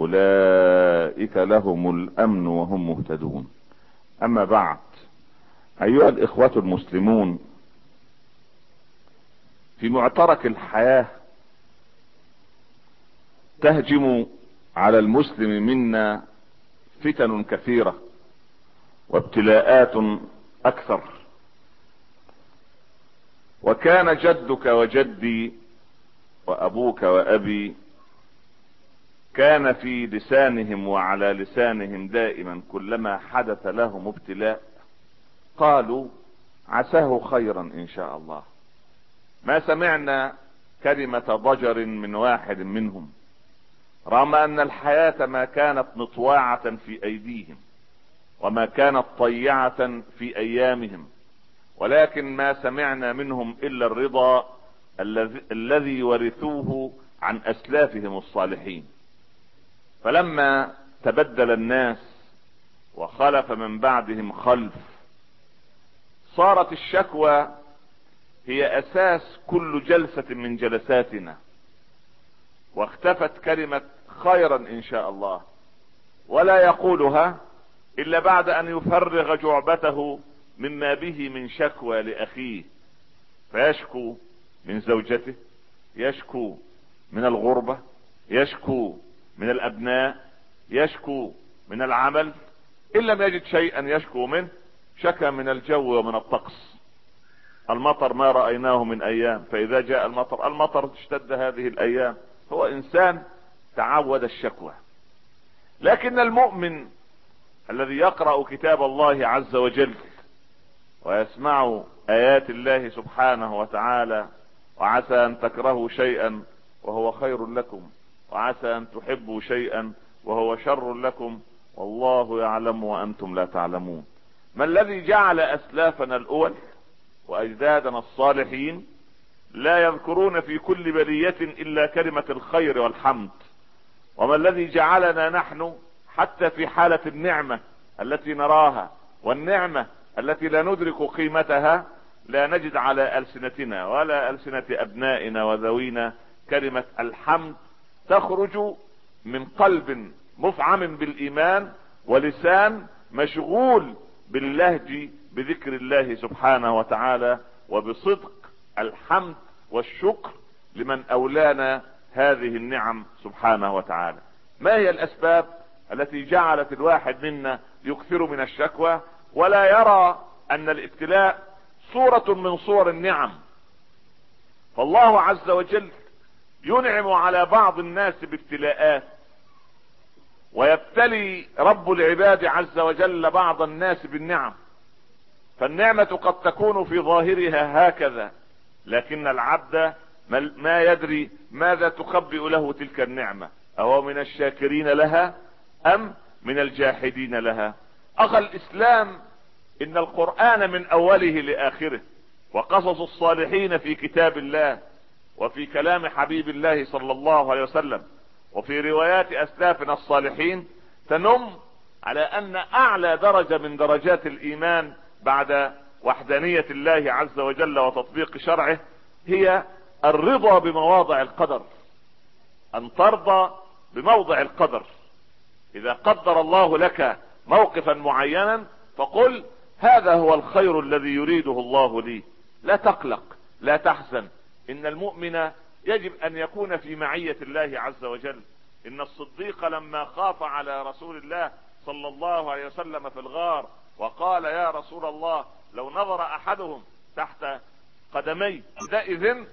أولئك لهم الأمن وهم مهتدون. أما بعد أيها الإخوة المسلمون في معترك الحياة تهجم على المسلم منا فتن كثيرة وابتلاءات أكثر. وكان جدك وجدي وأبوك وأبي كان في لسانهم وعلى لسانهم دائما كلما حدث لهم ابتلاء قالوا عساه خيرا إن شاء الله. ما سمعنا كلمة ضجر من واحد منهم رغم أن الحياة ما كانت مطواعة في أيديهم وما كانت طيعة في أيامهم ولكن ما سمعنا منهم إلا الرضا الذي ورثوه عن أسلافهم الصالحين. فلما تبدل الناس وخلف من بعدهم خلف صارت الشكوى هي أساس كل جلسة من جلساتنا واختفت كلمة خيرا إن شاء الله ولا يقولها إلا بعد أن يفرغ جعبته مما به من شكوى لأخيه فيشكو من زوجته يشكو من الغربة يشكو من الأبناء يشكو من العمل إن لم يجد شيئا يشكو منه شكى من الجو ومن الطقس. المطر ما رأيناه من أيام فإذا جاء المطر المطر اشتد هذه الأيام. هو إنسان تعود الشكوى. لكن المؤمن الذي يقرأ كتاب الله عز وجل ويسمع آيات الله سبحانه وتعالى وعسى أن تكرهوا شيئا وهو خير لكم. وعسى أن تحبوا شيئا وهو شر لكم والله يعلم وأنتم لا تعلمون. ما الذي جعل أسلافنا الأول وأجدادنا الصالحين لا يذكرون في كل بلية إلا كلمة الخير والحمد؟ وما الذي جعلنا نحن حتى في حالة النعمة التي نراها والنعمة التي لا ندرك قيمتها لا نجد على ألسنتنا ولا ألسنة أبنائنا وذوينا كلمة الحمد تخرج من قلب مفعم بالإيمان ولسان مشغول باللهج بذكر الله سبحانه وتعالى وبصدق الحمد والشكر لمن أولانا هذه النعم سبحانه وتعالى. ما هي الأسباب التي جعلت الواحد منا يكثر من الشكوى؟ ولا يرى أن الابتلاء صورة من صور النعم. فالله عز وجل ينعم على بعض الناس بابتلاءات ويبتلي رب العباد عز وجل بعض الناس بالنعم. فالنعمة قد تكون في ظاهرها هكذا لكن العبد ما يدري ماذا تخبئ له تلك النعمة. أهو من الشاكرين لها أم من الجاحدين لها؟ اخى الإسلام إن القرآن من أوله لآخره وقصص الصالحين في كتاب الله وفي كلام حبيب الله صلى الله عليه وسلم وفي روايات أسلافنا الصالحين تنم على أن أعلى درجة من درجات الإيمان بعد وحدانية الله عز وجل وتطبيق شرعه هي الرضا بمواضع القدر أن ترضى بموضع القدر. إذا قدر الله لك موقفا معينا فقل هذا هو الخير الذي يريده الله لي لا تقلق لا تحزن. إن المؤمن يجب أن يكون في معية الله عز وجل. إن الصديق لما خاف على رسول الله صلى الله عليه وسلم في الغار وقال يا رسول الله لو نظر أحدهم تحت قدمي عندئذ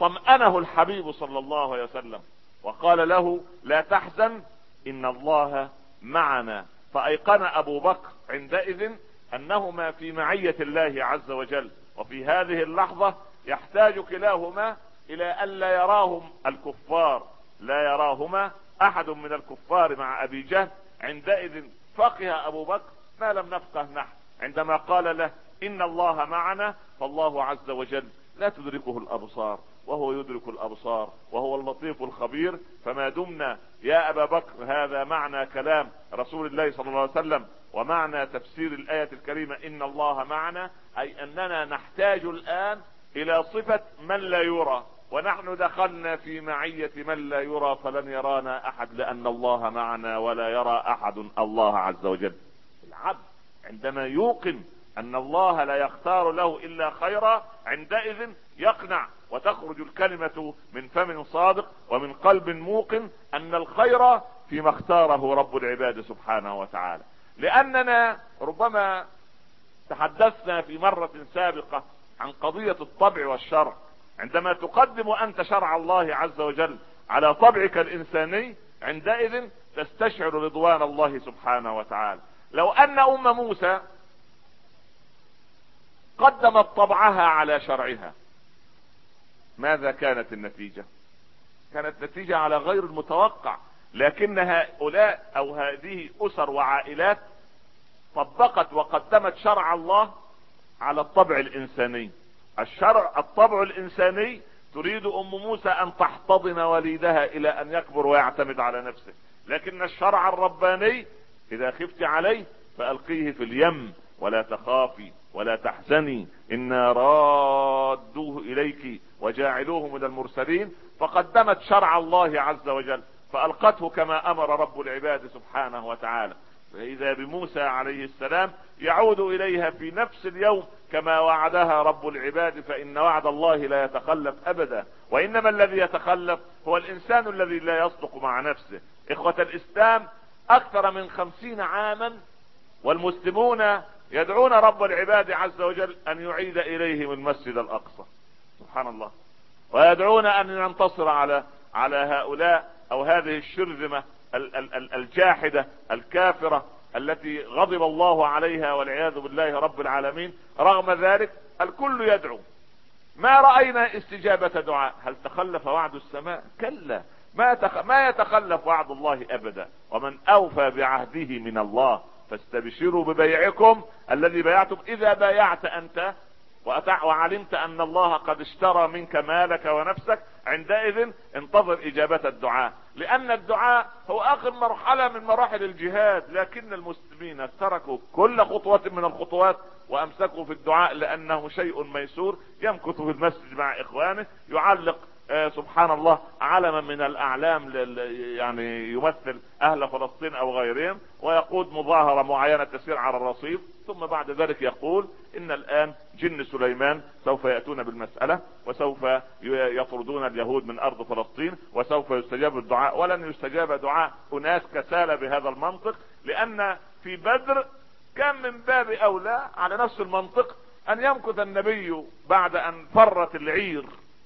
طمأنه الحبيب صلى الله عليه وسلم وقال له لا تحزن إن الله معنا. فأيقن أبو بكر عندئذ أنهما في معية الله عز وجل. وفي هذه اللحظة يحتاج كلاهما إلى الا يراهم الكفار. لا يراهما أحد من الكفار مع أبي جهل. عندئذ فقه أبو بكر ما لم نفقه نحن. عندما قال له إن الله معنا فالله عز وجل لا تدركه الأبصار وهو يدرك الأبصار وهو اللطيف الخبير. فما دمنا يا أبا بكر هذا معنى كلام رسول الله صلى الله عليه وسلم ومعنى تفسير الآية الكريمة إن الله معنا أي أننا نحتاج الآن إلى صفة من لا يرى. ونحن دخلنا في معية من لا يرى فلن يرانا أحد لأن الله معنا ولا يرى أحد الله عز وجل. العبد عندما يوقن أن الله لا يختار له إلا خيرا عندئذ يقنع وتخرج الكلمة من فم صادق ومن قلب موقن أن الخير فيما اختاره رب العباد سبحانه وتعالى. لأننا ربما تحدثنا في مرة سابقة عن قضية الطبع والشرع. عندما تقدم أنت شرع الله عز وجل على طبعك الإنساني عندئذ تستشعر رضوان الله سبحانه وتعالى. لو أن أم موسى قدمت طبعها على شرعها ماذا كانت النتيجة؟ كانت نتيجة على غير المتوقع. لكن هؤلاء أو هذه أسر وعائلات طبقت وقدمت شرع الله على الطبع الإنساني. الشرع الطبع الإنساني تريد أم موسى أن تحتضن وليدها إلى أن يكبر ويعتمد على نفسه. لكن الشرع الرباني إذا خفت عليه فألقيه في اليم. ولا تخافي ولا تحزني. إنا رادوه إليك وجاعلوه من المرسلين. فقدمت شرع الله عز وجل. فألقته كما أمر رب العباد سبحانه وتعالى. فإذا بموسى عليه السلام يعود إليها في نفس اليوم كما وعدها رب العباد فإن وعد الله لا يتخلف أبدا. وإنما الذي يتخلف هو الإنسان الذي لا يصدق مع نفسه. إخوة الإسلام أكثر من خمسين عاما والمسلمون يدعون رب العباد عز وجل أن يعيد إليهم المسجد الأقصى. سبحان الله. ويدعون أن ينتصر على على هؤلاء أو هذه الشرذمة. الجاحدة الكافرة التي غضب الله عليها والعياذ بالله رب العالمين. رغم ذلك الكل يدعو. ما رأينا استجابة دعاء. هل تخلف وعد السماء؟ كلا. ما, تخ... ما يتخلف وعد الله أبدا. ومن أوفى بعهده من الله فاستبشروا ببيعكم الذي بايعتم إذا بايعت أنت وعلمت أن الله قد اشترى منك مالك ونفسك عندئذ انتظر إجابة الدعاء. لأن الدعاء هو آخر مرحلة من مراحل الجهاد لكن المسلمين تركوا كل خطوة من الخطوات وأمسكوا في الدعاء لأنه شيء ميسور يمكث في المسجد مع إخوانه يعلق سبحان الله علما من الأعلام يعني يمثل أهل فلسطين أو غيرهم ويقود مظاهرة معينة تسير على الرصيف ثم بعد ذلك يقول إن الآن جن سليمان سوف يأتون بالمسألة وسوف يطردون اليهود من أرض فلسطين وسوف يستجاب الدعاء. ولن يستجاب دعاء أناس كسالى بهذا المنطق لأن في بدر كان من باب أولى على نفس المنطق أن يمكث النبي بعد أن فرت العير.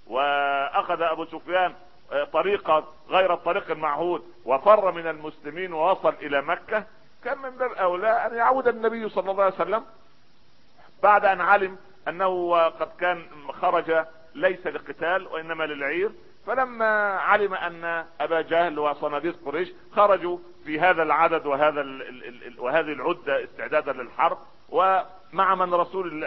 وأخذ أبو سفيان آه، طريقة غير الطريق المعهود وفر من المسلمين ووصل إلى مكة. كان من باب أولى أن يعود النبي صلى الله عليه وسلم بعد أن علم أنه قد كان خرج ليس لقتال وإنما للعير. فلما علم أن أبا جهل وصناديق قريش خرجوا في هذا العدد وهذا وهذه العدة استعدادا للحرب ومع من رسول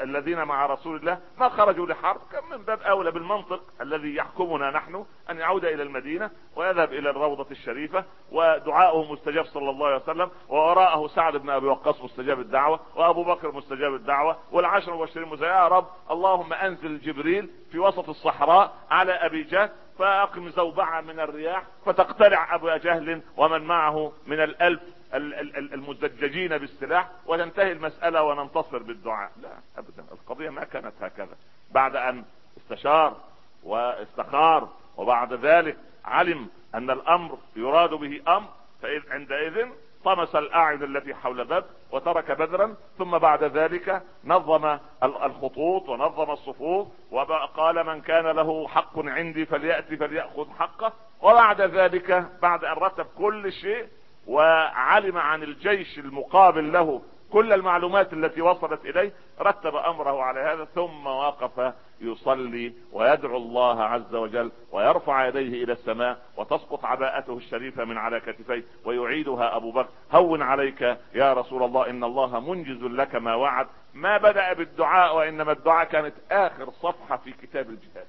الذين مع رسول الله ما خرجوا لحرب. كان من باب أولى بالمنطق الذي يحكمنا نحن أن يعود إلى المدينة ويذهب إلى الروضة الشريفة ودعاؤه مستجاب صلى الله عليه وسلم ووراءه سعد بن أبي وقاص مستجاب الدعوة وأبو بكر مستجاب الدعوة والعشر المبشرين يا رب اللهم أنزل جبريل في وسط الصحراء على أبي جهل فاقم زوبعة من الرياح فتقتلع ابو جهل ومن معه من الألف. المزججين بالسلاح وتنتهي المسألة وننتصر بالدعاء. لا ابدا. القضية ما كانت هكذا. بعد أن استشار واستخار وبعد ذلك علم أن الأمر يراد به أمر فعندئذ طمس الأعين التي حول بدر وترك بدرا ثم بعد ذلك نظم الخطوط ونظم الصفوف وقال من كان له حق عندي فليأتي فليأخذ حقه. وبعد ذلك بعد أن رتب كل شيء وعلم عن الجيش المقابل له كل المعلومات التي وصلت إليه رتب أمره على هذا ثم وقف يصلي ويدعو الله عز وجل ويرفع يديه إلى السماء وتسقط عباءته الشريفة من على كتفيه ويعيدها أبو بكر. هون عليك يا رسول الله إن الله منجز لك ما وعد. ما بدأ بالدعاء وإنما الدعاء كانت آخر صفحة في كتاب الجهاد.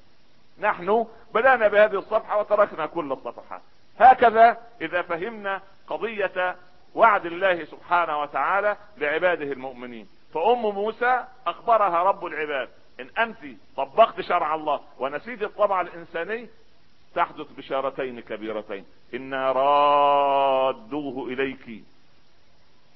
نحن بدأنا بهذه الصفحة وتركنا كل الصفحات. هكذا إذا فهمنا قضية وعد الله سبحانه وتعالى لعباده المؤمنين. فأم موسى أخبرها رب العباد إن أنت طبقت شرع الله ونسيت الطبع الإنساني تحدث بشارتين كبيرتين. إنا رادوه إليك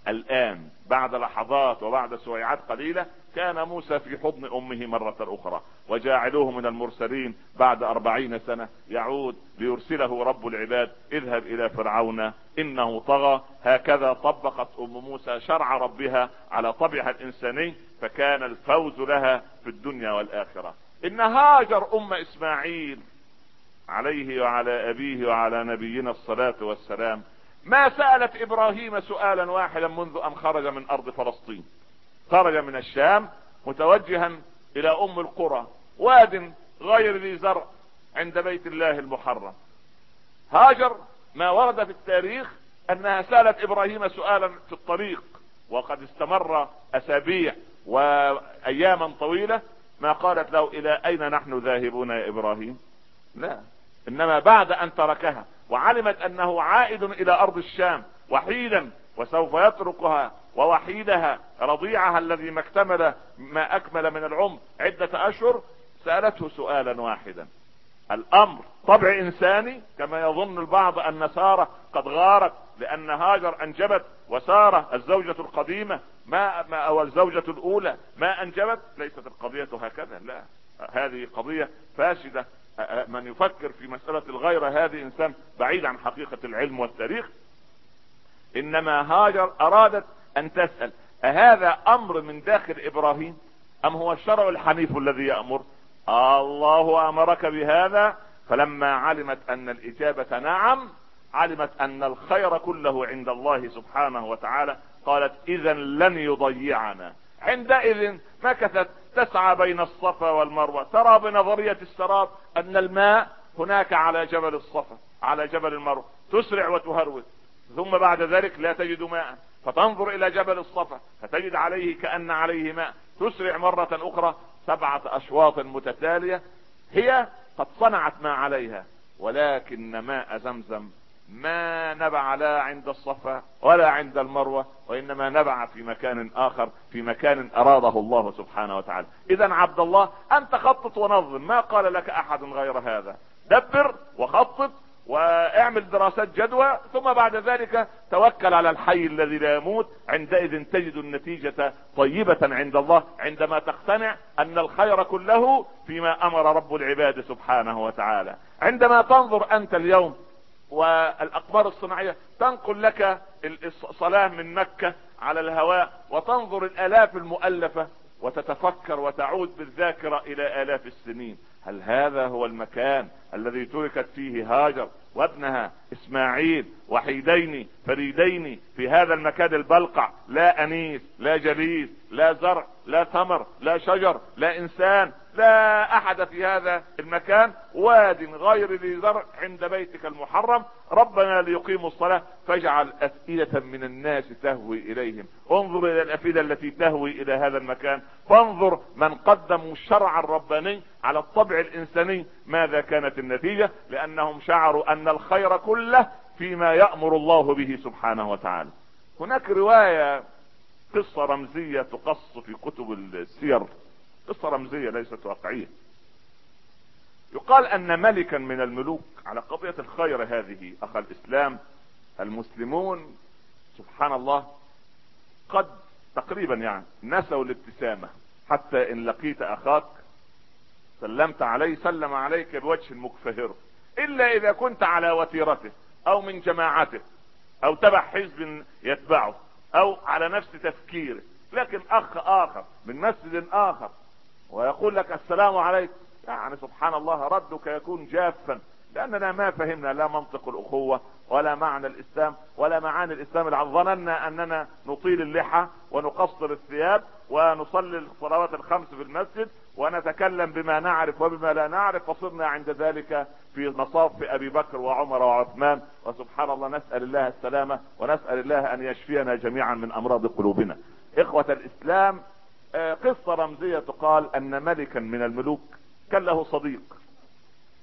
الآن بعد لحظات وبعد سويعات قليلة كان موسى في حضن أمه مرة أخرى وجاعلوه من المرسلين بعد أربعين سنة. يعود ليرسله رب العباد اذهب إلى فرعون إنه طغى. هكذا طبقت أم موسى شرع ربها على طبعها الإنساني فكان الفوز لها في الدنيا والآخرة. إن هاجر أم إسماعيل عليه وعلى أبيه وعلى نبينا الصلاة والسلام ما سألت إبراهيم سؤالا واحدا منذ أن خرج من أرض فلسطين. خرج من الشام متوجها إلى أم القرى واد غير ذي زرع عند بيت الله المحرم. هاجر ما ورد في التاريخ أنها سألت إبراهيم سؤالا في الطريق وقد استمر أسابيع وأياما طويلة ما قالت له إلى أين نحن ذاهبون يا إبراهيم؟ لا إنما بعد أن تركها وعلمت أنه عائد إلى أرض الشام وحيدا وسوف يتركها ووحيدها رضيعها الذي ما اكتمل ما أكمل من العمر عدة أشهر سألته سؤالا واحدا. الأمر طبع إنساني كما يظن البعض أن سارة قد غارت لأن هاجر أنجبت وسارة الزوجة القديمة ما, ما أو الزوجة الأولى ما أنجبت ليست القضية هكذا لا. هذه قضية فاسدة. من يفكر في مسألة الغيرة هذه إنسان بعيد عن حقيقة العلم والتاريخ إنما هاجر أرادت أن تسأل أهذا أمر من داخل إبراهيم؟ أم هو الشرع الحنيف الذي يأمر؟ الله أمرك بهذا فلما علمت أن الإجابة نعم علمت أن الخير كله عند الله سبحانه وتعالى قالت اذا لن يضيعنا. عندئذ مكثت تسعى بين الصفا والمروة. ترى بنظرية السراب أن الماء هناك على جبل الصفا على جبل المروة تسرع وتهرول ثم بعد ذلك لا تجد ماء. فتنظر إلى جبل الصفا فتجد عليه كأن عليه ماء. تسرع مرة أخرى سبعة أشواط متتالية هي قد صنعت ما عليها ولكن ماء زمزم. ما نبع لا عند الصفا ولا عند المروة وإنما نبع في مكان آخر في مكان أراده الله سبحانه وتعالى. اذا عبد الله أنت خطط ونظم. ما قال لك أحد غير هذا؟ دبر وخطط واعمل دراسات جدوى ثم بعد ذلك توكل على الحي الذي لا يموت عندئذ تجد النتيجة طيبة عند الله عندما تقتنع أن الخير كله فيما أمر رب العباد سبحانه وتعالى. عندما تنظر أنت اليوم والأقمار الصناعية تنقل لك الصلاة من مكة على الهواء وتنظر الآلاف المؤلفة وتتفكر وتعود بالذاكرة إلى آلاف السنين. هل هذا هو المكان الذي تركت فيه هاجر وابنها إسماعيل وحيدين فريدين في هذا المكان البلقع؟ لا أنيس لا جليس لا زرع لا ثمر لا شجر لا إنسان. لا أحد في هذا المكان واد غير ذي زرع عند بيتك المحرم. ربنا ليقيموا الصلاة فاجعل أفئدة من الناس تهوي إليهم. انظر إلى الأفئدة التي تهوي إلى هذا المكان. فانظر من قدموا الشرع الرباني على الطبع الإنساني ماذا كانت النتيجة لأنهم شعروا أن الخير كله فيما يأمر الله به سبحانه وتعالى. هناك رواية قصة رمزية تقص في كتب السير. قصة رمزية ليست واقعية. يقال أن ملكا من الملوك على قضية الخير هذه أخ الإسلام المسلمون سبحان الله قد تقريبا يعني نسوا الابتسامة. حتى إن لقيت أخاك سلمت عليه سلم عليك بوجه مكفهر. إلا إذا كنت على وتيرته أو من جماعته أو تبع حزب يتبعه أو على نفس تفكيره. لكن أخ آخر من مسجد آخر ويقول لك السلام عليكم يعني سبحان الله ردك يكون جافا لأننا ما فهمنا لا منطق الأخوة ولا معنى الإسلام ولا معاني الإسلام. العظيم ظننا أننا نطيل اللحى ونقصر الثياب ونصلي الصلوات الخمس في المسجد ونتكلم بما نعرف وبما لا نعرف فصرنا عند ذلك في مصاف أبي بكر وعمر وعثمان. وسبحان الله نسأل الله السلامة ونسأل الله أن يشفينا جميعا من أمراض قلوبنا. إخوة الإسلام آه، قصة رمزية تقال أن ملكا من الملوك كان له صديق.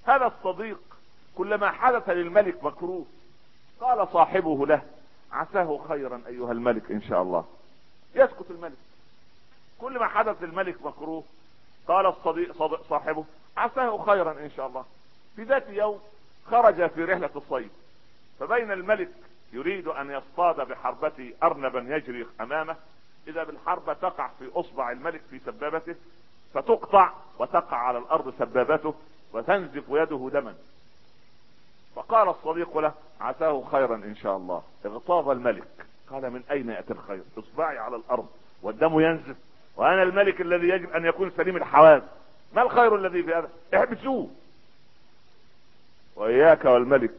هذا الصديق كلما حدث للملك مكروه. قال صاحبه له عساه خيرا أيها الملك إن شاء الله. يسكت الملك. كل ما حدث للملك مكروه قال الصديق صديق صاحبه عساه خيرا إن شاء الله. في ذات يوم خرج في رحلة الصيد. فبين الملك يريد أن يصطاد بحربته ارنبا يجري أمامه. إذا بالحربة تقع في أصبع الملك في سبابته فتقطع وتقع على الأرض سبابته وتنزف يده دما. فقال الصديق له عساه خيرا إن شاء الله. اغتاظ الملك. قال من أين يأتي الخير؟ أصبعي على الأرض والدم ينزف وأنا الملك الذي يجب أن يكون سليم الحواس ما الخير الذي في هذا؟ احبسوه. وإياك والملك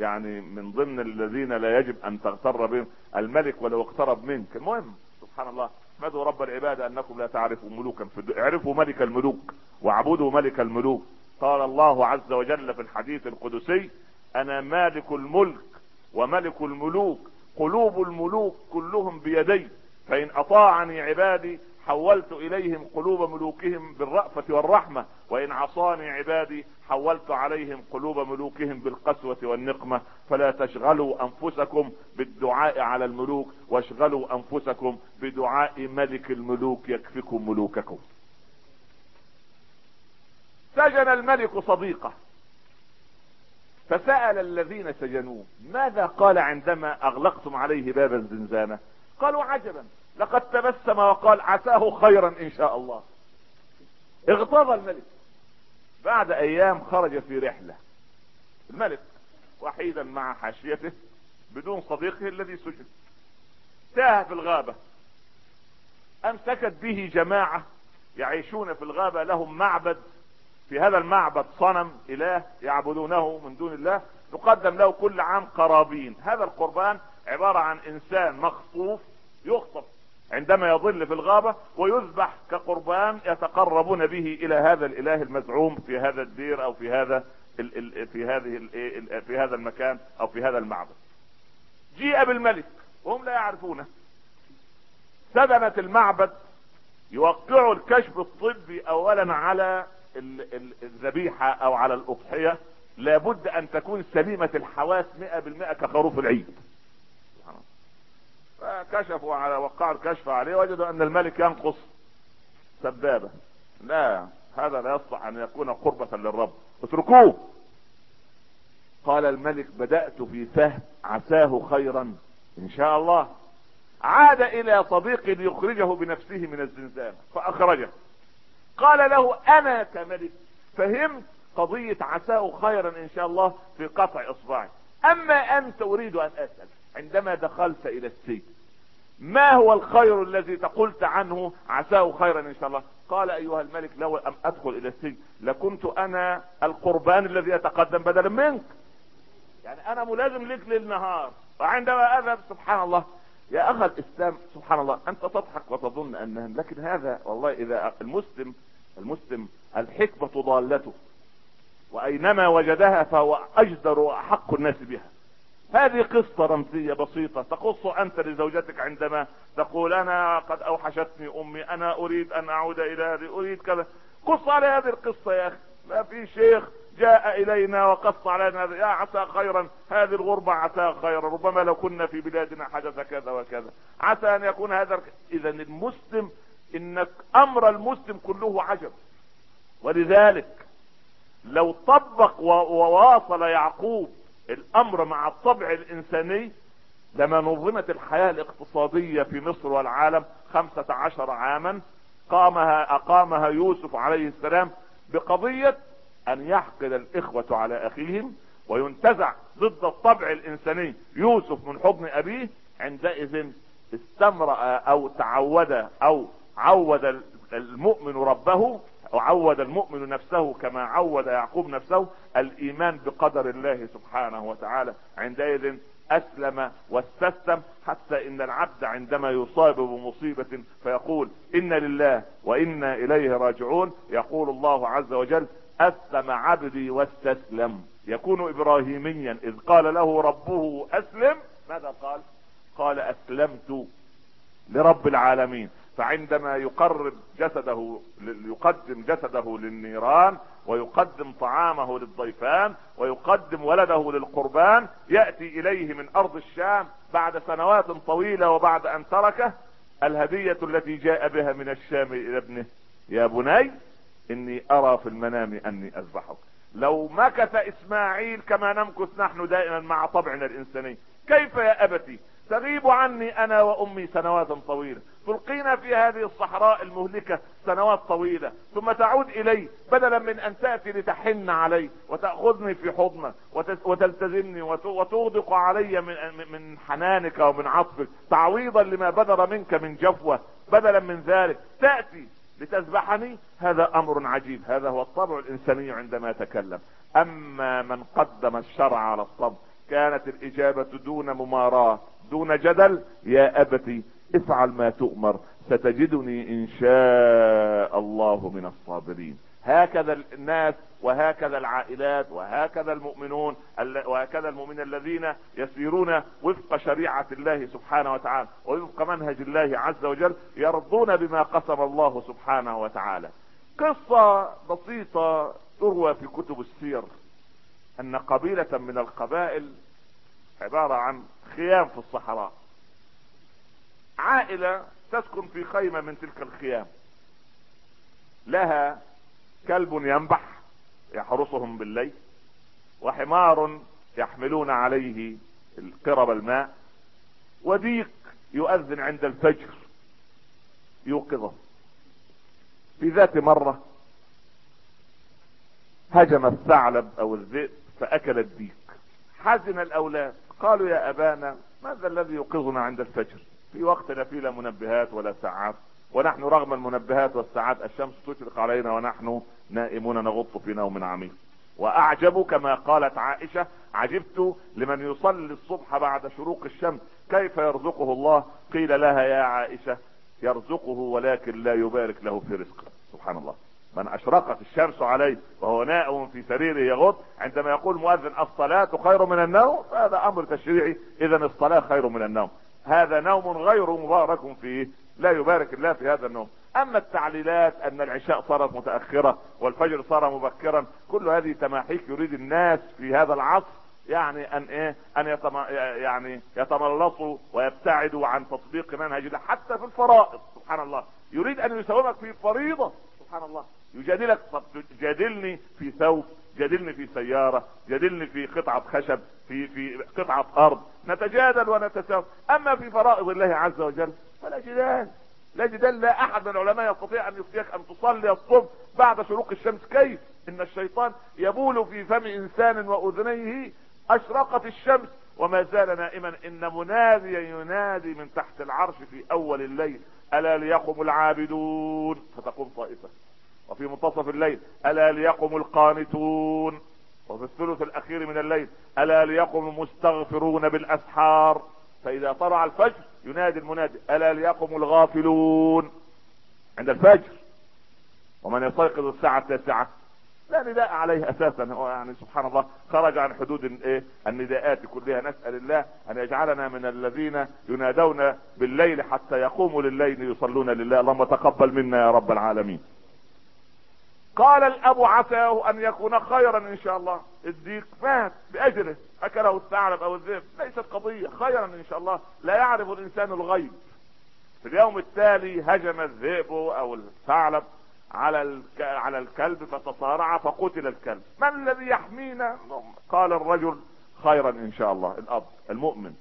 يعني من ضمن الذين لا يجب أن تغتر بهم الملك ولو اقترب منك. المهم سبحان الله. احمدوا رب العباد أنكم لا تعرفوا ملوكا في اعرفوا ملك الملوك واعبدوا ملك الملوك. قال الله عز وجل في الحديث القدسي أنا مالك الملك وملك الملوك قلوب الملوك كلهم بيدي فإن أطاعني عبادي حولت إليهم قلوب ملوكهم بالرأفة والرحمة وإن عصاني عبادي حولت عليهم قلوب ملوكهم بالقسوة والنقمة. فلا تشغلوا أنفسكم بالدعاء على الملوك واشغلوا أنفسكم بدعاء ملك الملوك يكفكم ملوككم. سجن الملك صديقه. فسأل الذين سجنوه ماذا قال عندما أغلقتم عليه باب الزنزانة قالوا عجبا. لقد تبسم وقال عساه خيرا إن شاء الله. اغتاظ الملك. بعد أيام خرج في رحلة. الملك وحيدا مع حاشيته بدون صديقه الذي سجن. تاه في الغابة. أمسكت به جماعة يعيشون في الغابة. لهم معبد. في هذا المعبد صنم إله يعبدونه من دون الله. تقدم له كل عام قرابين. هذا القربان عبارة عن إنسان مخطوف يخطف عندما يضل في الغابة ويذبح كقربان يتقربون به إلى هذا الإله المزعوم في هذا الدير أو في هذا في هذه في هذا المكان أو في هذا المعبد. جيء بالملك وهم لا يعرفونه. سدنة المعبد يوقعوا الكشف الطبي اولا على الذبيحة أو على الأضحية. لابد أن تكون سليمة الحواس مئة بالمئة كخروف العيد. فكشفوا على وقعوا الكشف عليه وجدوا أن الملك ينقص سبابة. لا هذا لا يصلح أن يكون قربة للرب. اتركوه. قال الملك بدأت في فهم عساه خيرا إن شاء الله. عاد إلى صديق ليخرجه بنفسه من الزنزانة فأخرجه. قال له أنا كملك فهمت قضية عساه خيرا إن شاء الله في قطع إصبعي. أما أنت أريد أن أسأل. عندما دخلت إلى السجن ما هو الخير الذي تقولت عنه؟ عساه خيرا إن شاء الله. قال أيها الملك لو ام أدخل إلى السجن لكنت أنا القربان الذي يتقدم بدلا منك. يعني أنا ملازم لك للنهار. وعندما أذهب سبحان الله. يا أخي الإسلام سبحان الله أنت تضحك وتظن انها لكن هذا والله إذا المسلم المسلم الحكمة ضالته. وأينما وجدها فهو أجدر وأحق الناس بها. هذه قصة رمزية بسيطة تقص أنت لزوجتك عندما تقول أنا قد أوحشتني أمي أنا أريد أن أعود إلى هذه أريد كذا. قص على هذه القصة يا أخي. ما في شيخ جاء إلينا وقص علينا يا عسى خيرا هذه الغربة عسى خيرا ربما لو كنا في بلادنا حدث كذا وكذا. عسى أن يكون هذا اذا المسلم ان أمر المسلم كله عجب. ولذلك لو طبق وواصل يعقوب الأمر مع الطبع الإنساني لما نظمت الحياة الاقتصادية في مصر والعالم خمسة عشر عاما قامها أقامها يوسف عليه السلام بقضية أن يحقد الإخوة على أخيهم وينتزع ضد الطبع الإنساني يوسف من حضن أبيه عندئذ استمرأ أو تعود أو عود المؤمن ربه وعود المؤمن نفسه كما عود يعقوب نفسه الإيمان بقدر الله سبحانه وتعالى. عندئذ أسلم واستسلم حتى إن العبد عندما يصاب بمصيبة فيقول إن لله وإنا إليه راجعون. يقول الله عز وجل أسلم عبدي واستسلم. يكون إبراهيميا إذ قال له ربه أسلم. ماذا قال؟ قال أسلمت لرب العالمين. فعندما يقرب جسده يقدم جسده للنيران ويقدم طعامه للضيفان ويقدم ولده للقربان يأتي إليه من أرض الشام بعد سنوات طويلة وبعد أن تركه الهدية التي جاء بها من الشام إلى ابنه. يا بني إني أرى في المنام أني أذبحك. لو مكث إسماعيل كما نمكث نحن دائما مع طبعنا الإنساني كيف يا أبتي؟ تغيب عني أنا وأمي سنوات طويلة. تلقينا في هذه الصحراء المهلكة سنوات طويلة ثم تعود إلي بدلا من أن تأتي لتحن علي وتأخذني في حضنك وتلتزمني وتغدق علي من, حنانك ومن عطفك تعويضا لما بدر منك من جفوة. بدلا من ذلك تأتي لتذبحني؟ هذا أمر عجيب هذا هو الطبع الإنساني عندما يتكلم أما من قدم الشرع على الصبر كانت الإجابة دون مماراة دون جدل يا أبتي افعل ما تؤمر ستجدني إن شاء الله من الصابرين. هكذا الناس وهكذا العائلات وهكذا المؤمنون وهكذا المؤمنين الذين يسيرون وفق شريعة الله سبحانه وتعالى ووفق منهج الله عز وجل يرضون بما قسم الله سبحانه وتعالى. قصة بسيطة تروى في كتب السير أن قبيلة من القبائل عبارة عن خيام في الصحراء. عائلة تسكن في خيمة من تلك الخيام. لها كلب ينبح يحرسهم بالليل وحمار يحملون عليه القرب الماء وديك يؤذن عند الفجر يوقظه. في ذات مرة هجم الثعلب أو الذئب فأكل الديك حزن الأولاد. قالوا يا أبانا ماذا الذي يوقظنا عند الفجر؟ في وقتنا في لا منبهات ولا ساعات ونحن رغم المنبهات والساعات الشمس تشرق علينا ونحن نائمون نغط في نوم عميق. وأعجب كما قالت عائشة عجبت لمن يصلي الصبح بعد شروق الشمس. كيف يرزقه الله؟ قيل لها يا عائشة يرزقه ولكن لا يبارك له في رزقه. سبحان الله. من أشرقت الشمس عليه وهو نائم في سريره يغض عندما يقول مؤذن الصلاة خير من النوم؟ فهذا أمر تشريعي اذا الصلاة خير من النوم. هذا نوم غير مبارك فيه لا يبارك الله في هذا النوم. أما التعليلات أن العشاء صارت متأخرة والفجر صار مبكرا كل هذه تماحيك يريد الناس في هذا العصر يعني أن إيه؟ أن يتم يعني يتملصوا ويبتعدوا عن تطبيق منهج الله حتى في الفرائض سبحان الله. يريد أن يساومك في فريضة سبحان الله. يجادلك؟ طب جادلني في ثوب جادلني في سيارة جادلني في قطعة خشب في في قطعة أرض. نتجادل ونتساوى أما في فرائض الله عز وجل فلا جدال. لا جدال لا أحد من العلماء يستطيع أن يفتيك أن تصلي الصبح بعد شروق الشمس. كيف؟ إن الشيطان يبول في فم إنسان وأذنيه أشرقت الشمس. وما زال نائما إن مناديا ينادي من تحت العرش في أول الليل. ألا ليقم العابدون؟ فتقوم طائفة. وفي منتصف الليل ألا ليقم القانتون؟ وفي الثلث الأخير من الليل ألا ليقم المستغفرون بالأسحار؟ فإذا طلع الفجر ينادي المنادي ألا ليقم الغافلون؟ عند الفجر ومن يستيقظ الساعة التاسعة لا نداء عليه أساسا. هو يعني سبحان الله خرج عن حدود إيه؟ النداءات كلها. نسأل الله أن يجعلنا من الذين ينادون بالليل حتى يقوموا لليل يصلون لله. اللهم تقبل منا يا رب العالمين. قال الاب عساه أن يكون خيرا إن شاء الله. الديك مات بأجله. أكله الثعلب أو الذئب. ليست قضية. خيرا إن شاء الله. لا يعرف الإنسان الغيب. في اليوم التالي هجم الذئب أو الثعلب على على الكلب فتصارع فقتل الكلب. من الذي يحمينا؟ قال الرجل خيرا إن شاء الله. الأب المؤمن.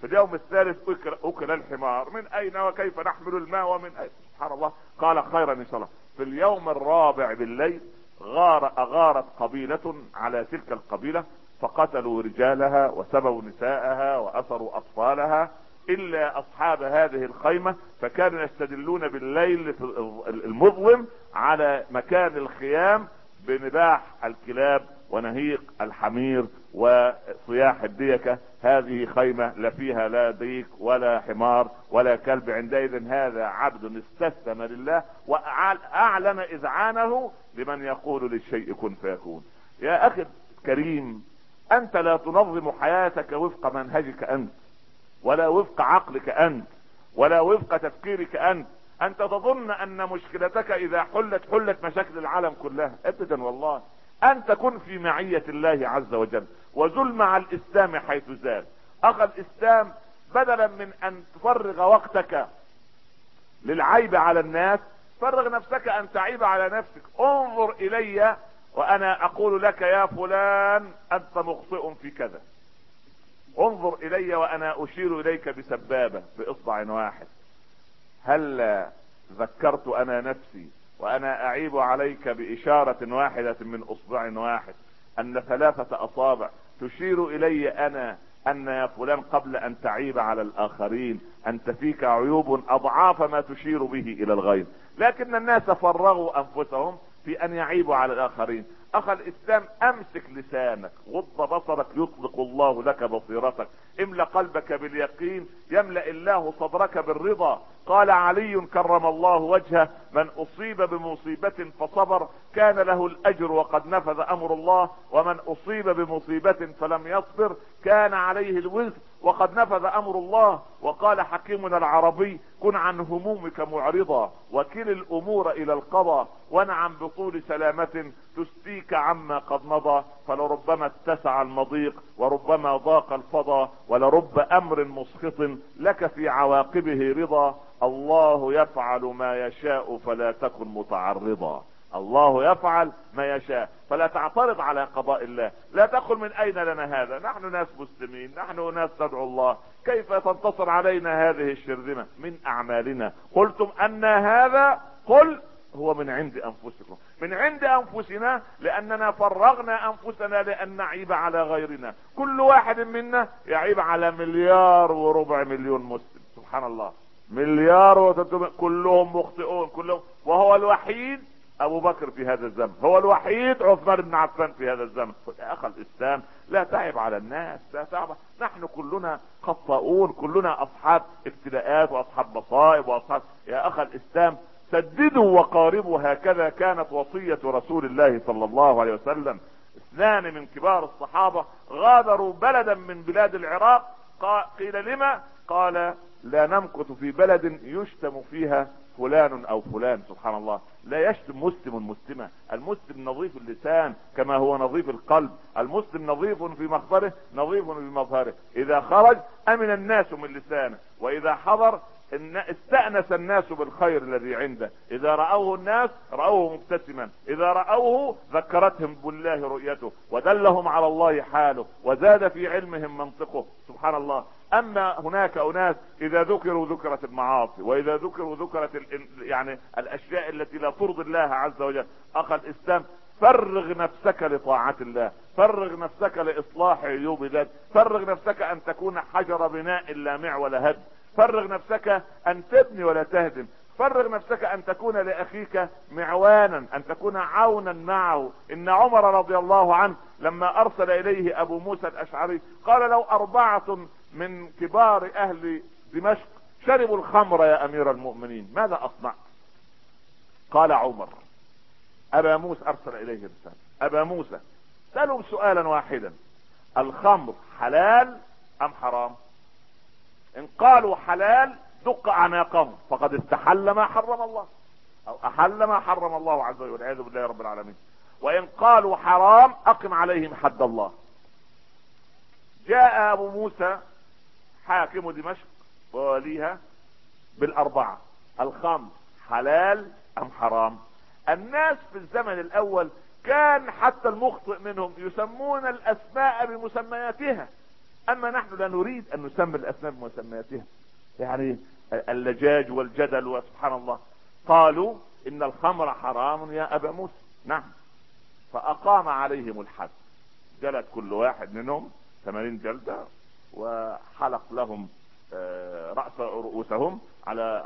في اليوم الثالث اكل, الحمار. من أين وكيف نحمل الماء ومن اين سبحان الله. قال خيرا إن شاء الله. في اليوم الرابع بالليل غار أغارت قبيلة على تلك القبيلة فقتلوا رجالها وسبوا نساءها وأسروا أطفالها إلا أصحاب هذه الخيمة فكانوا يستدلون بالليل المظلم على مكان الخيام بنباح الكلاب ونهيق الحمير وصياح الديكة هذه خيمة لا فيها لا ديك ولا حمار ولا كلب. عندئذ هذا عبد استسلم لله واعلن إذعانه لمن يقول للشيء كن فيكون. يا أخي الكريم أنت لا تنظم حياتك وفق منهجك أنت ولا وفق عقلك أنت ولا وفق تفكيرك أنت. أنت تظن أن مشكلتك إذا حلت حلت مشاكل العالم كلها. ابدا والله. ان تكن في معية الله عز وجل. وزل مع الإسلام حيث زال اخى الإسلام بدلا من أن تفرغ وقتك للعيب على الناس فرغ نفسك أن تعيب على نفسك. انظر إلي وأنا أقول لك يا فلان أنت مخطئ في كذا. انظر إلي وأنا أشير إليك بسبابة بإصبع واحد. هل ذكرت أنا نفسي وأنا أعيب عليك بإشارة واحدة من إصبع واحد أن ثلاثة أصابع تشير إلي أنا أن يا فلان قبل أن تعيب على الآخرين أنت فيك عيوب أضعاف ما تشير به إلى الغير لكن الناس فرغوا أنفسهم في أن يعيبوا على الآخرين. أخ الإسلام أمسك لسانك غض بصرك يطلق الله لك بصيرتك املأ قلبك باليقين يملأ الله صدرك بالرضا. قال علي كرم الله وجهه من أصيب بمصيبة فصبر كان له الأجر وقد نفذ أمر الله ومن أصيب بمصيبة فلم يصبر كان عليه الوزر وقد نفذ أمر الله. وقال حكيمنا العربي كن عن همومك معرضا وكل الأمور إلى القضاء ونعم بطول سلامة تسديك عما قد مضى فلربما اتسع المضيق وربما ضاق الفضا ولرب أمر مسخط لك في عواقبه رضا. الله يفعل ما يشاء فلا تكن متعرضا. الله يفعل ما يشاء فلا تعترض على قضاء الله. لا تقل من أين لنا هذا؟ نحن ناس مسلمين نحن ناس ندعو الله. كيف تنتصر علينا هذه الشرذمة؟ من أعمالنا. قلتم أن هذا قل هو من عند أنفسكم. من عند أنفسنا لأننا فرغنا أنفسنا لأن نعيب على غيرنا. كل واحد منا يعيب على مليار وربع مليون مسلم. سبحان الله. مليار وتتم كلهم مخطئون كلهم. وهو الوحيد أبو بكر في هذا الزمن. هو الوحيد عثمان بن عفان في هذا الزمن. يا أخ الإسلام لا تعب على الناس لا تعب نحن كلنا خطاؤون كلنا أصحاب ابتلاءات وأصحاب مصائب واصحاب يا أخ الإسلام سددوا وقاربوا هكذا كانت وصية رسول الله صلى الله عليه وسلم. اثنان من كبار الصحابة غادروا بلدا من بلاد العراق. قيل لما؟ قال لا نمكث في بلد يشتم فيها فلان أو فلان سبحان الله. لا يشتم مسلم مسلمة. المسلم نظيف اللسان كما هو نظيف القلب. المسلم نظيف في مخبره نظيف في مظهره. إذا خرج أمن الناس من لسانه وإذا حضر استأنس الناس بالخير الذي عنده. إذا رأوه الناس رأوه مبتسما. إذا رأوه ذكرتهم بالله رؤيته ودلهم على الله حاله وزاد في علمهم منطقه. سبحان الله. أما هناك أناس إذا ذكروا ذكرت المعاصي وإذا ذكروا ذكرت يعني الأشياء التي لا ترضي الله عز وجل. أخ الإسلام فرغ نفسك لطاعة الله. فرغ نفسك لإصلاح عيوب ذات فرغ نفسك أن تكون حجر بناء لا معول هد فرغ نفسك أن تبني ولا تهدم. فرغ نفسك أن تكون لأخيك معوانا أن تكون عونا معه. إن عمر رضي الله عنه لما أرسل إليه أبو موسى الأشعري قال لو أربعة من كبار أهل دمشق شربوا الخمر يا أمير المؤمنين ماذا اصنع قال عمر أبا موسى أرسل إليه رسالة. أبا موسى سألهم سؤالا واحدا. الخمر حلال أم حرام؟ إن قالوا حلال دق أعناقهم. فقد استحل ما حرم الله. أو أحل ما حرم الله عز وجل. والعياذ بالله رب العالمين. وإن قالوا حرام أقم عليهم حد الله. جاء أبو موسى حاكم دمشق ووليها بالأربعة. الخمر حلال أم حرام؟ الناس في الزمن الأول كان حتى المخطئ منهم يسمون الأسماء بمسمياتها. أما نحن لا نريد أن نسمي الأسماء بمسمياتها. يعني اللجاج والجدل وسبحان الله. قالوا إن الخمر حرام يا أبا موسى. نعم. فأقام عليهم الحد. جلد كل واحد منهم 80 جلدة وحلق لهم آه، رأس رؤوسهم على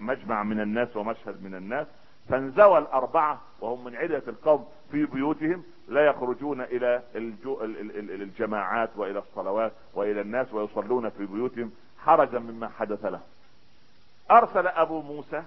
مجمع من الناس ومشهد من الناس. فانزوى الأربعة وهم من عدة القوم. في بيوتهم لا يخرجون إلى الجماعات وإلى الصلوات وإلى الناس ويصلون في بيوتهم حرجا مما حدث لهم. أرسل أبو موسى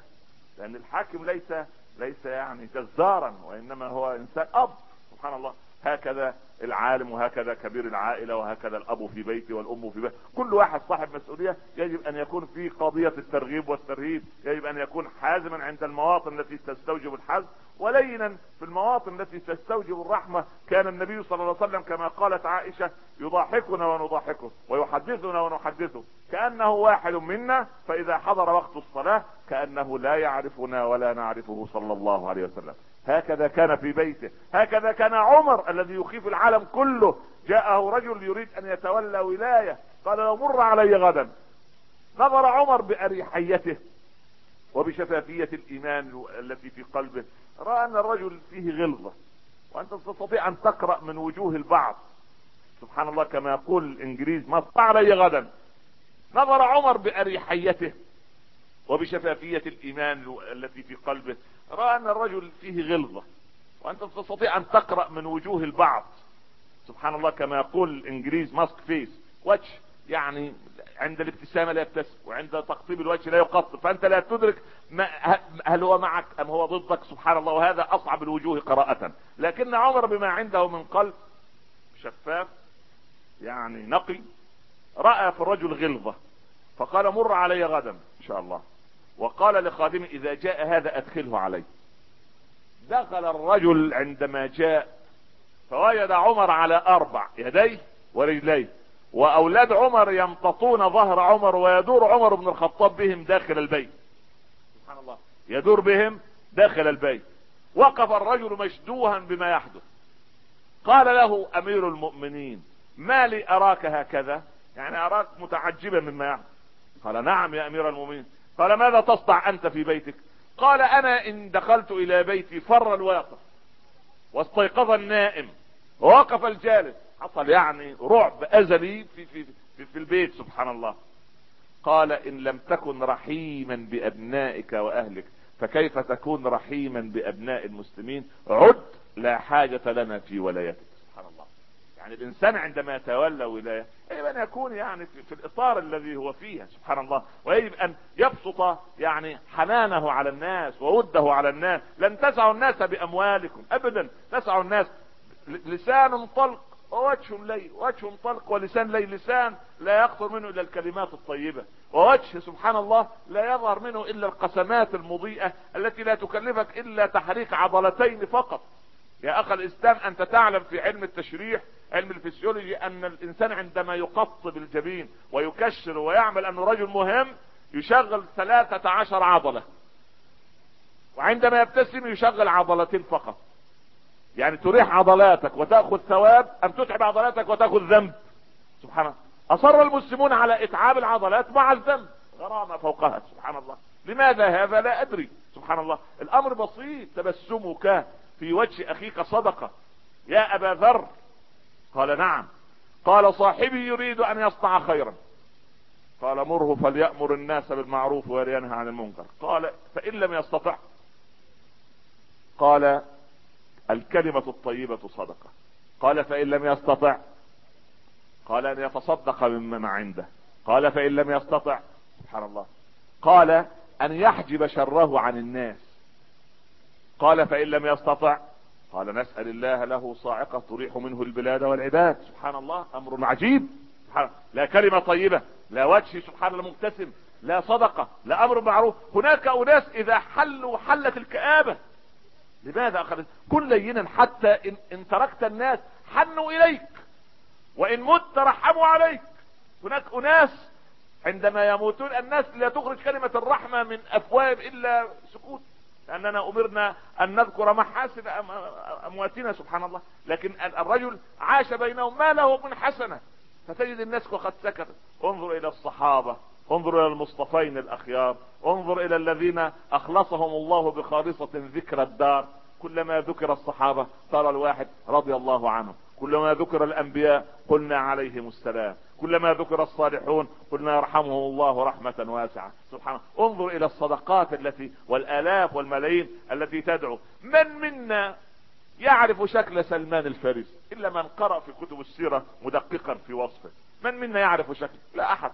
لأن الحاكم ليس ليس يعني جزارا وإنما هو إنسان أب. سبحان الله. هكذا العالم وهكذا كبير العائلة وهكذا الأب في بيته والأم في بيته. كل واحد صاحب مسؤولية يجب أن يكون في قضية الترغيب والترهيب. يجب أن يكون حازما عند المواطن التي تستوجب الحزم. ولينا في المواطن التي تستوجب الرحمة كان النبي صلى الله عليه وسلم كما قالت عائشة يضاحكنا ونضاحكه ويحدثنا ونحدثه. كأنه واحد منا فإذا حضر وقت الصلاة كأنه لا يعرفنا ولا نعرفه صلى الله عليه وسلم. هكذا كان في بيته. هكذا كان عمر الذي يخيف العالم كله. جاءه رجل يريد أن يتولى ولاية. قال لو مر علي غدا. نظر عمر بأريحيته وبشفافية الإيمان التي في قلبه. رأى أن الرجل فيه غلظة وأنت تستطيع أن تقرأ من وجوه البعض. سبحان الله كما يقول الإنجليز مر علي غدا. نظر عمر بأريحيته وبشفافية الإيمان التي في قلبه. رأى أن الرجل فيه غلظة وأنت تستطيع أن تقرأ من وجوه البعض. سبحان الله كما يقول الإنجليز ماسك فيس وجه يعني عند الابتسامة لا يبتسم وعند تقطيب الوجه لا يقطب فأنت لا تدرك ما هل هو معك أم هو ضدك سبحان الله وهذا أصعب الوجوه قراءة. لكن عمر بما عنده من قلب شفاف يعني نقي رأى في الرجل غلظة فقال مر علي غدا إن شاء الله وقال لخادمه إذا جاء هذا أدخله علي. دخل الرجل عندما جاء فوجد عمر على أربع يديه ورجليه وأولاد عمر يمتطون ظهر عمر ويدور عمر بن الخطاب بهم داخل البيت. سبحان الله. يدور بهم داخل البيت. وقف الرجل مشدوها بما يحدث. قال له أمير المؤمنين ما لي أراك هكذا؟ يعني أراك متعجبا مما يحدث. قال نعم يا أمير المؤمنين. قال ماذا تصنع أنت في بيتك؟ قال أنا إن دخلت إلى بيتي فر الواقف. واستيقظ النائم. ووقف الجالس. حصل يعني رعب أزلي في, في, في, في البيت سبحان الله. قال إن لم تكن رحيما بأبنائك وأهلك فكيف تكون رحيما بأبناء المسلمين؟ عد لا حاجة لنا في ولايتك سبحان الله. يعني الإنسان عندما يتولى ولاية يجب أن يكون يعني في, في الإطار الذي هو فيها سبحان الله. ويجب أن يبسط يعني حنانه على الناس ووده على الناس. لن تسعوا الناس بأموالكم ابدا. تسعوا الناس لسان طلق. ووجه لي وجه طلق ولسان لي لسان لا يخطر منه إلا الكلمات الطيبة. ووجه سبحان الله لا يظهر منه إلا القسمات المضيئة التي لا تكلفك إلا تحريك عضلتين فقط. يا أخ الإسلام أنت تعلم في علم التشريح علم الفسيولوجي أن الإنسان عندما يقطب الجبين ويكشر ويعمل انه رجل مهم يشغل ثلاثة عشر عضلة. وعندما يبتسم يشغل عضلتين فقط. يعني تريح عضلاتك وتأخذ ثواب أم تتعب عضلاتك وتأخذ ذنب؟ سبحان الله. أصر المسلمون على إتعاب العضلات مع الذنب. غرامة فوقها سبحان الله. لماذا هذا؟ لا أدري. سبحان الله. الأمر بسيط. تبسمك في وجه أخيك صدقة. يا أبا ذر. قال نعم. قال صاحبي يريد أن يصنع خيرا. قال مره فليأمر الناس بالمعروف ولينهى عن المنكر. قال فإن لم يستطع. قال الكلمة الطيبة صدقة. قال فإن لم يستطع قال أن يتصدق مما عنده. قال فإن لم يستطع سبحان الله. قال أن يحجب شره عن الناس. قال فإن لم يستطع قال نسأل الله له صاعقة تريح منه البلاد والعباد. سبحان الله أمر عجيب. لا كلمة طيبة لا وجه سبحان الله مبتسم لا صدقة لا أمر معروف. هناك أناس إذا حلوا حلت الكآبة لماذا اخذ كن لينا حتى إن, إن تركت الناس حنوا إليك وإن مت رحموا عليك. هناك أناس عندما يموتون الناس لا تخرج كلمة الرحمة من افواههم إلا سكوت لأننا أمرنا أن نذكر محاسن أمواتنا سبحان الله. لكن الرجل عاش بينهم ما له من حسنة؟ فتجد الناس قد سكتت. انظر إلى الصحابة. انظر إلى المصطفين الأخيار. انظر إلى الذين أخلصهم الله بخالصة ذكر الدار. كلما ذكر الصحابة صار الواحد رضي الله عنهم. كلما ذكر الأنبياء قلنا عليهم السلام. كلما ذكر الصالحون قلنا يرحمهم الله رحمة واسعة. سبحانه انظر إلى الصدقات التي والآلاف والملايين التي تدعو. من منا يعرف شكل سلمان الفارسي إلا من قرأ في كتب السيرة مدققا في وصفه. من منا يعرف شكل؟ لا أحد.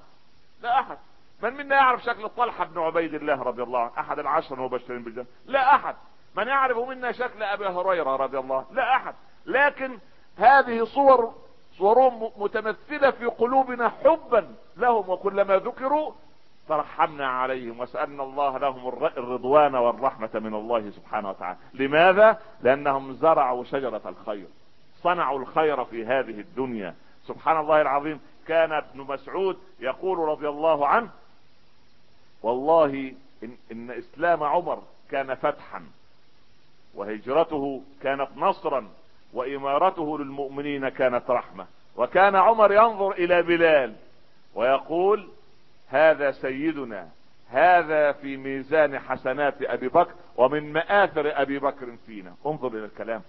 لا أحد. من منا يعرف شكل طلحة بن عبيد الله رضي الله عنه؟ أحد العشر المبشرين بالجنة. لا أحد. من يعرف منا شكل أبي هريرة رضي الله لا أحد. لكن هذه صور صورهم متمثلة في قلوبنا حبا لهم وكلما ذكروا ترحمنا عليهم وسألنا الله لهم الرضوان والرحمة من الله سبحانه وتعالى. لماذا؟ لأنهم زرعوا شجرة الخير. صنعوا الخير في هذه الدنيا. سبحان الله العظيم. كان ابن مسعود يقول رضي الله عنه والله إن, إن إسلام عمر كان فتحا وهجرته كانت نصرا وإمارته للمؤمنين كانت رحمة. وكان عمر ينظر إلى بلال ويقول هذا سيدنا هذا في ميزان حسنات أبي بكر ومن مآثر أبي بكر فينا. انظر إلى الكلام.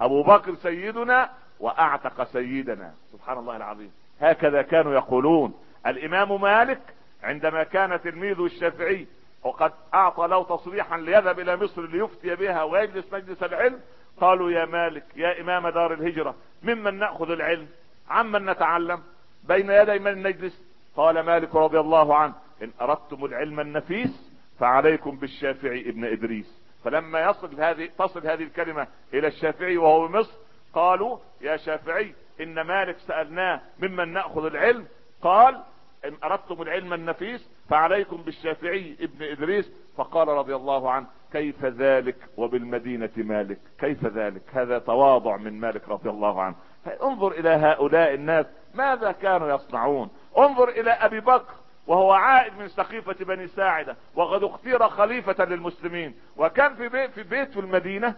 أبو بكر سيدنا وأعتق سيدنا. سبحان الله العظيم. هكذا كانوا يقولون. الإمام مالك عندما كان تلميذه الشافعي وقد أعطى له تصريحا ليذهب إلى مصر ليفتي بها ويجلس مجلس العلم قالوا يا مالك يا إمام دار الهجرة ممن نأخذ العلم؟ عمن نتعلم؟ بين يدي من نجلس؟ قال مالك رضي الله عنه إن أردتم العلم النفيس فعليكم بالشافعي ابن إدريس. فلما يصل هذه تصل هذه الكلمة إلى الشافعي وهو بمصر قالوا يا شافعي إن مالك سألناه ممن نأخذ العلم قال إن أردتم العلم النفيس فعليكم بالشافعي ابن إدريس فقال رضي الله عنه كيف ذلك وبالمدينة مالك؟ كيف ذلك؟ هذا تواضع من مالك رضي الله عنه. انظر إلى هؤلاء الناس ماذا كانوا يصنعون. انظر إلى أبي بكر وهو عائد من سقيفة بني ساعدة وقد اختير خليفة للمسلمين وكان في بيت في المدينة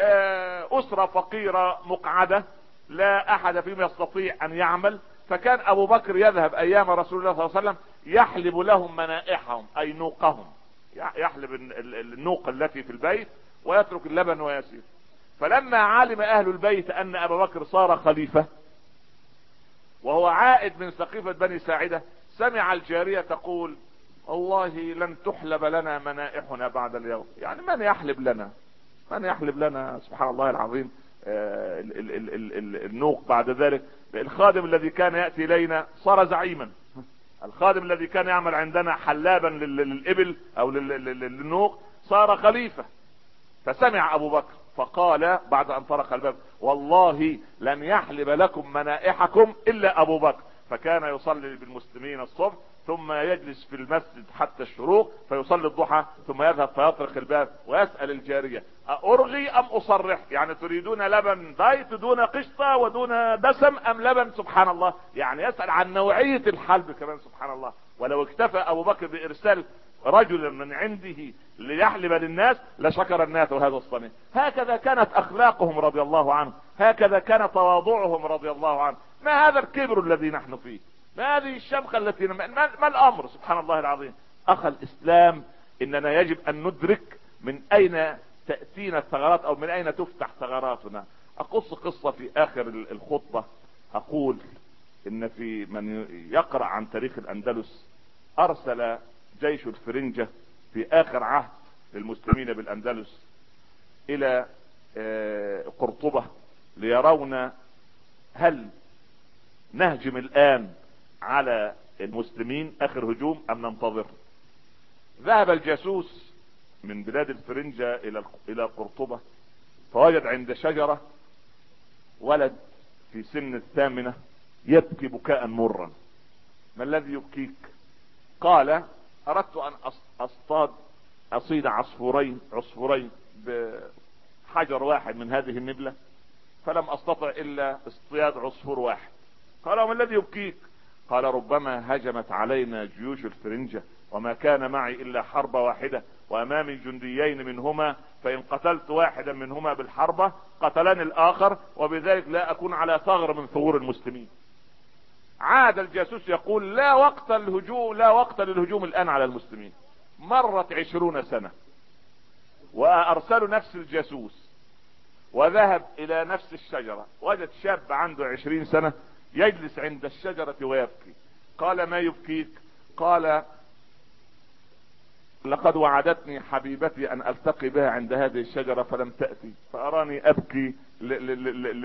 آه، أسرة فقيرة مقعدة لا أحد فيهم يستطيع أن يعمل. فكان أبو بكر يذهب أيام رسول الله صلى الله عليه وسلم يحلب لهم منائحهم أي نوقهم. يحلب النوق التي في البيت ويترك اللبن ويسير. فلما علم أهل البيت أن ابا بكر صار خليفة وهو عائد من سقيفة بني ساعدة سمع الجارية تقول والله لن تحلب لنا منائحنا بعد اليوم. يعني من يحلب لنا؟ من يحلب لنا؟ سبحان الله العظيم. النوق بعد ذلك. الخادم الذي كان يأتي إلينا صار زعيما. الخادم الذي كان يعمل عندنا حلابا للإبل أو للنوق صار خليفة. فسمع أبو بكر فقال بعد أن طرق الباب والله لن يحلب لكم منائحكم إلا أبو بكر. فكان يصلي بالمسلمين الصبح ثم يجلس في المسجد حتى الشروق فيصلي الضحى ثم يذهب فيطرق الباب ويسأل الجارية أرغي أم أصرح؟ يعني تريدون لبن دايت دون قشطة ودون دسم أم لبن؟ سبحان الله. يعني يسأل عن نوعية الحلب كمان سبحان الله. ولو اكتفى أبو بكر بإرسال رجلا من عنده ليحلب للناس لشكر الناس هذا الصنع. هكذا كانت أخلاقهم رضي الله عنه. هكذا كان تواضعهم رضي الله عنه. ما هذا الكبر الذي نحن فيه؟ ما هذه الشمخة التي ما, ما الأمر سبحان الله العظيم؟ أخ الإسلام إننا يجب أن ندرك من أين تأتينا الثغرات أو من أين تفتح ثغراتنا. أقص قصة في آخر الخطبة. أقول إن في من يقرأ عن تاريخ الأندلس أرسل جيش الفرنجة في آخر عهد للمسلمين بالأندلس إلى آه، قرطبة ليرون هل نهجم الآن على المسلمين آخر هجوم أم ننتظر ذهب الجاسوس من بلاد الفرنجة إلى إلى قرطبة فوجد عند شجرة ولد في سن الثامنة يبكي بكاء مرا. ما الذي يبكيك؟ قال أردت أن أصطاد أصيد عصفورين عصفورين بحجر واحد من هذه النبلة فلم أستطع إلا اصطياد عصفور واحد. قال وما الذي يبكيك؟ قال ربما هجمت علينا جيوش الفرنجة وما كان معي إلا حربة واحدة وامامي جنديين منهما فإن قتلت واحدا منهما بالحربة قتلني الآخر وبذلك لا أكون على ثغر من ثغور المسلمين. عاد الجاسوس يقول لا وقت الهجوم لا وقت للهجوم الآن على المسلمين. مرت عشرون سنة وأرسلوا نفس الجاسوس وذهب إلى نفس الشجرة وجد شاب عنده عشرين سنة يجلس عند الشجرة ويبكي. قال ما يبكيك؟ قال لقد وعدتني حبيبتي أن ألتقي بها عند هذه الشجرة فلم تأتي. فأراني أبكي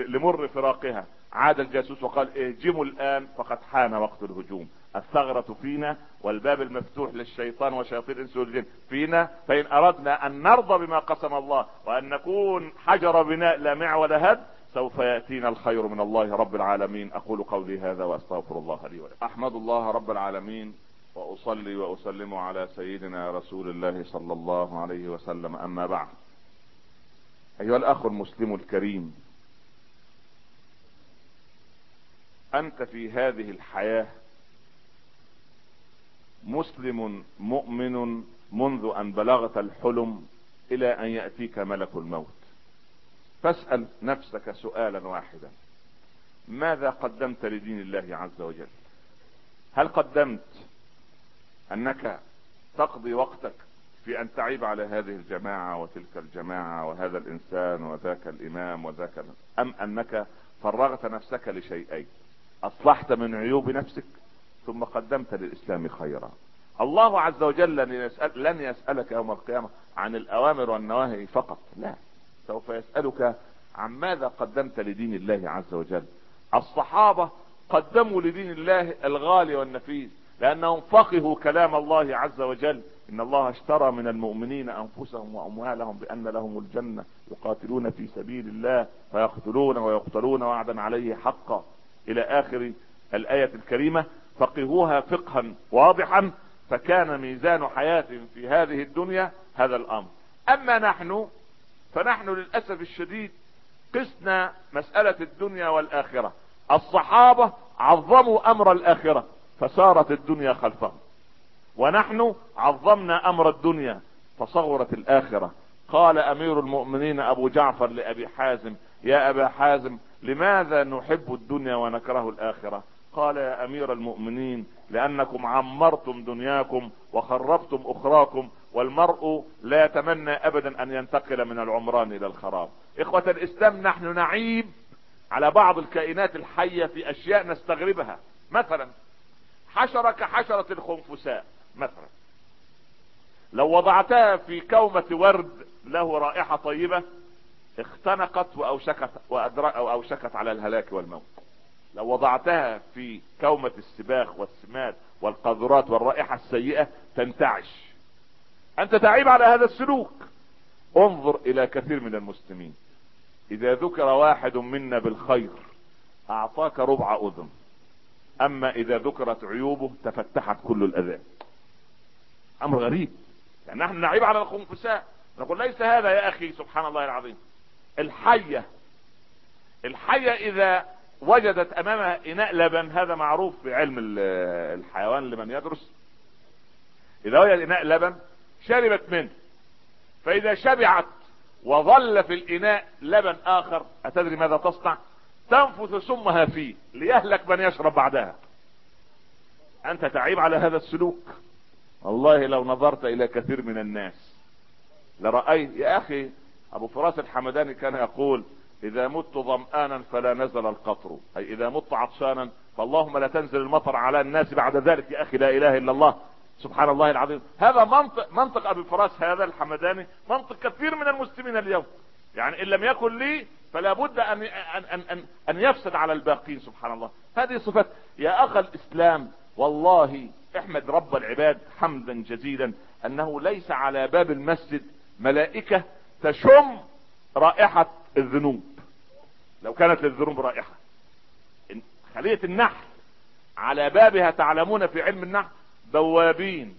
لمر فراقها. عاد الجاسوس وقال اهجموا الآن فقد حان وقت الهجوم. الثغرة فينا والباب المفتوح للشيطان وشياطين الإنس والجن فينا فإن أردنا أن نرضى بما قسم الله وأن نكون حجر بناء لا معول هد سوف يأتينا الخير من الله رب العالمين. أقول قولي هذا وأستغفر الله لي ولكم. أحمد الله رب العالمين وأصلي وأسلم على سيدنا رسول الله صلى الله عليه وسلم. أما بعد أيها الأخ المسلم الكريم أنت في هذه الحياة مسلم مؤمن منذ أن بلغت الحلم إلى أن يأتيك ملك الموت. فاسأل نفسك سؤالا واحدا. ماذا قدمت لدين الله عز وجل؟ هل قدمت أنك تقضي وقتك في أن تعيب على هذه الجماعة وتلك الجماعة وهذا الإنسان وذاك الإمام وذاك أم أنك فرغت نفسك لشيئين؟ أصلحت من عيوب نفسك ثم قدمت للإسلام خيرا. الله عز وجل لن, يسأل لن يسألك يوم القيامة عن الأوامر والنواهي فقط. لا. سوف يسألك عن ماذا قدمت لدين الله عز وجل. الصحابة قدموا لدين الله الغالي والنفيس لأنهم فقهوا كلام الله عز وجل. إن الله اشترى من المؤمنين أنفسهم وأموالهم بأن لهم الجنة يقاتلون في سبيل الله فيقتلون ويقتلون وعدا عليه حقا. إلى آخر الآية الكريمة فقهوها فقها واضحا فكان ميزان حياتهم في هذه الدنيا هذا الأمر. أما نحن فنحن للأسف الشديد قسنا مسألة الدنيا والآخرة. الصحابة عظموا أمر الآخرة فسارت الدنيا خلفهم. ونحن عظمنا أمر الدنيا فصغرت الآخرة. قال أمير المؤمنين أبو جعفر لأبي حازم يا أبا حازم لماذا نحب الدنيا ونكره الآخرة؟ قال يا أمير المؤمنين لأنكم عمرتم دنياكم وخربتم أخراكم والمرء لا يتمنى ابدا أن ينتقل من العمران إلى الخراب. إخوة الإسلام نحن نعيب على بعض الكائنات الحية في أشياء نستغربها. مثلا حشرة كحشرة الخنفساء مثلا. لو وضعتها في كومة ورد له رائحة طيبة اختنقت وأوشكت أو أوشكت على الهلاك والموت. لو وضعتها في كومة السباخ والسماد والقاذورات والرائحة السيئة تنتعش. أنت تعيب على هذا السلوك. انظر إلى كثير من المسلمين. إذا ذكر واحد منا بالخير أعطاك ربع أذن. أما إذا ذكرت عيوبه تفتحت كل الأذان. أمر غريب. يعني نحن نعيب على الخنفساء. نقول ليس هذا يا أخي سبحان الله العظيم. الحية. الحية إذا وجدت امامها إناء لبن هذا معروف في علم الحيوان لمن يدرس. إذا وجد إناء لبن شربت منه. فإذا شبعت وظل في الإناء لبن آخر أتدري ماذا تصنع؟ تنفث سمها فيه ليهلك من يشرب بعدها. أنت تعيب على هذا السلوك؟ والله لو نظرت إلى كثير من الناس لرأيت يا أخي أبو فراس الحمداني كان يقول إذا مت ظمآنا فلا نزل القطر. أي إذا مت عطشانا فاللهم لا تنزل المطر على الناس بعد ذلك يا أخي لا إله إلا الله. سبحان الله العظيم. هذا منطق منطق أبي فراس هذا الحمداني منطق كثير من المسلمين اليوم. يعني إن لم يكن لي فلا بد أن أن أن أن, أن يفسد على الباقين سبحان الله. هذه صفات. يا أخ الإسلام والله احمد رب العباد حمدا جزيلا أنه ليس على باب المسجد ملائكة تشم رائحة الذنوب. لو كانت للذنوب رائحة. خلية النحل على بابها تعلمون في علم النحل بوابين.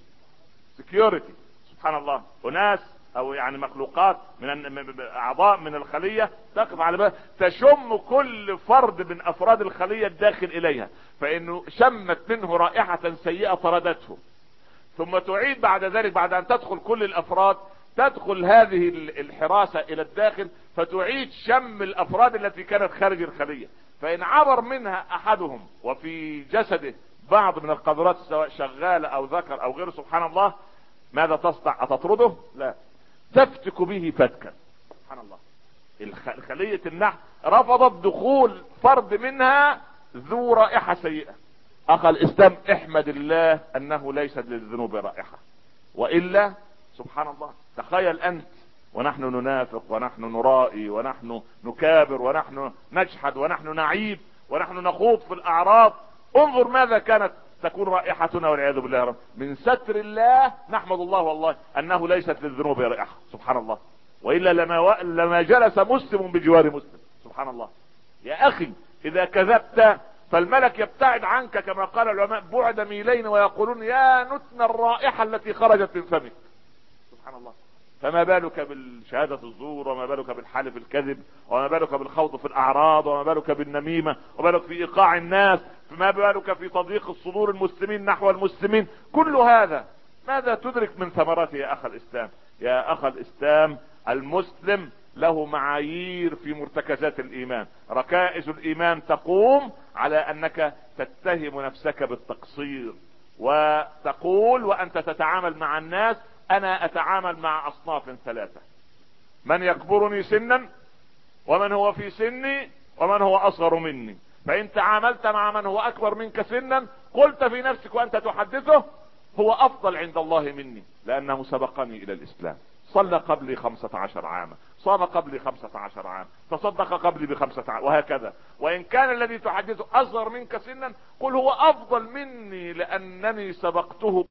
سكيورتي سبحان الله. وناس أو يعني مخلوقات من أعضاء من الخلية تقف على باب تشم كل فرد من أفراد الخلية الداخل إليها. فإنه شمت منه رائحة سيئة طردته. ثم تعيد بعد ذلك بعد أن تدخل كل الأفراد تدخل هذه الحراسة إلى الداخل فتعيد شم الأفراد التي كانت خارج الخلية. فإن عبر منها أحدهم وفي جسده بعض من القذرات سواء شغالة أو ذكر أو غيره سبحان الله ماذا تصنع أتطرده؟ لا. تفتك به فتكا. سبحان الله. خلية النحل رفضت دخول فرد منها ذو رائحة سيئة. اخ الإسلام احمد الله أنه ليست للذنوب رائحة. وإلا سبحان الله. تخيل أنت. ونحن ننافق ونحن نرائي ونحن نكابر ونحن نجحد ونحن نعيب ونحن نخوض في الأعراض. انظر ماذا كانت تكون رائحتنا والعياذ بالله رب. من ستر الله نحمد الله والله أنه ليست للذنوب رائحة. سبحان الله. وإلا لما, و... لما جلس مسلم بجوار مسلم. سبحان الله. يا أخي إذا كذبت فالملك يبتعد عنك كما قال العلماء بعد ميلين ويقولون يا نتن الرائحة التي خرجت من فمك. سبحان الله. فما بالك بالشهادة الزور وما بالك بالحلف الكذب وما بالك بالخوض في الأعراض وما بالك بالنميمة وما بالك في إيقاع الناس فما بالك في تضييق الصدور المسلمين نحو المسلمين. كل هذا ماذا تدرك من ثمراته يا أخ الإسلام؟ يا أخ الإسلام المسلم له معايير في مرتكزات الإيمان. ركائز الإيمان تقوم على أنك تتهم نفسك بالتقصير وتقول وأنت تتعامل مع الناس أنا أتعامل مع أصناف ثلاثة. من يكبرني سنا ومن هو في سني ومن هو أصغر مني. فإن تعاملت مع من هو أكبر منك سنا قلت في نفسك وأنت تحدثه هو أفضل عند الله مني لأنه سبقني إلى الإسلام. صلى قبلي خمسة عشر عاما. صام قبلي خمسة عشر عاما. تصدق قبلي بخمسة عشر وهكذا. وإن كان الذي تحدثه أصغر منك سنا قل هو أفضل مني لأنني سبقته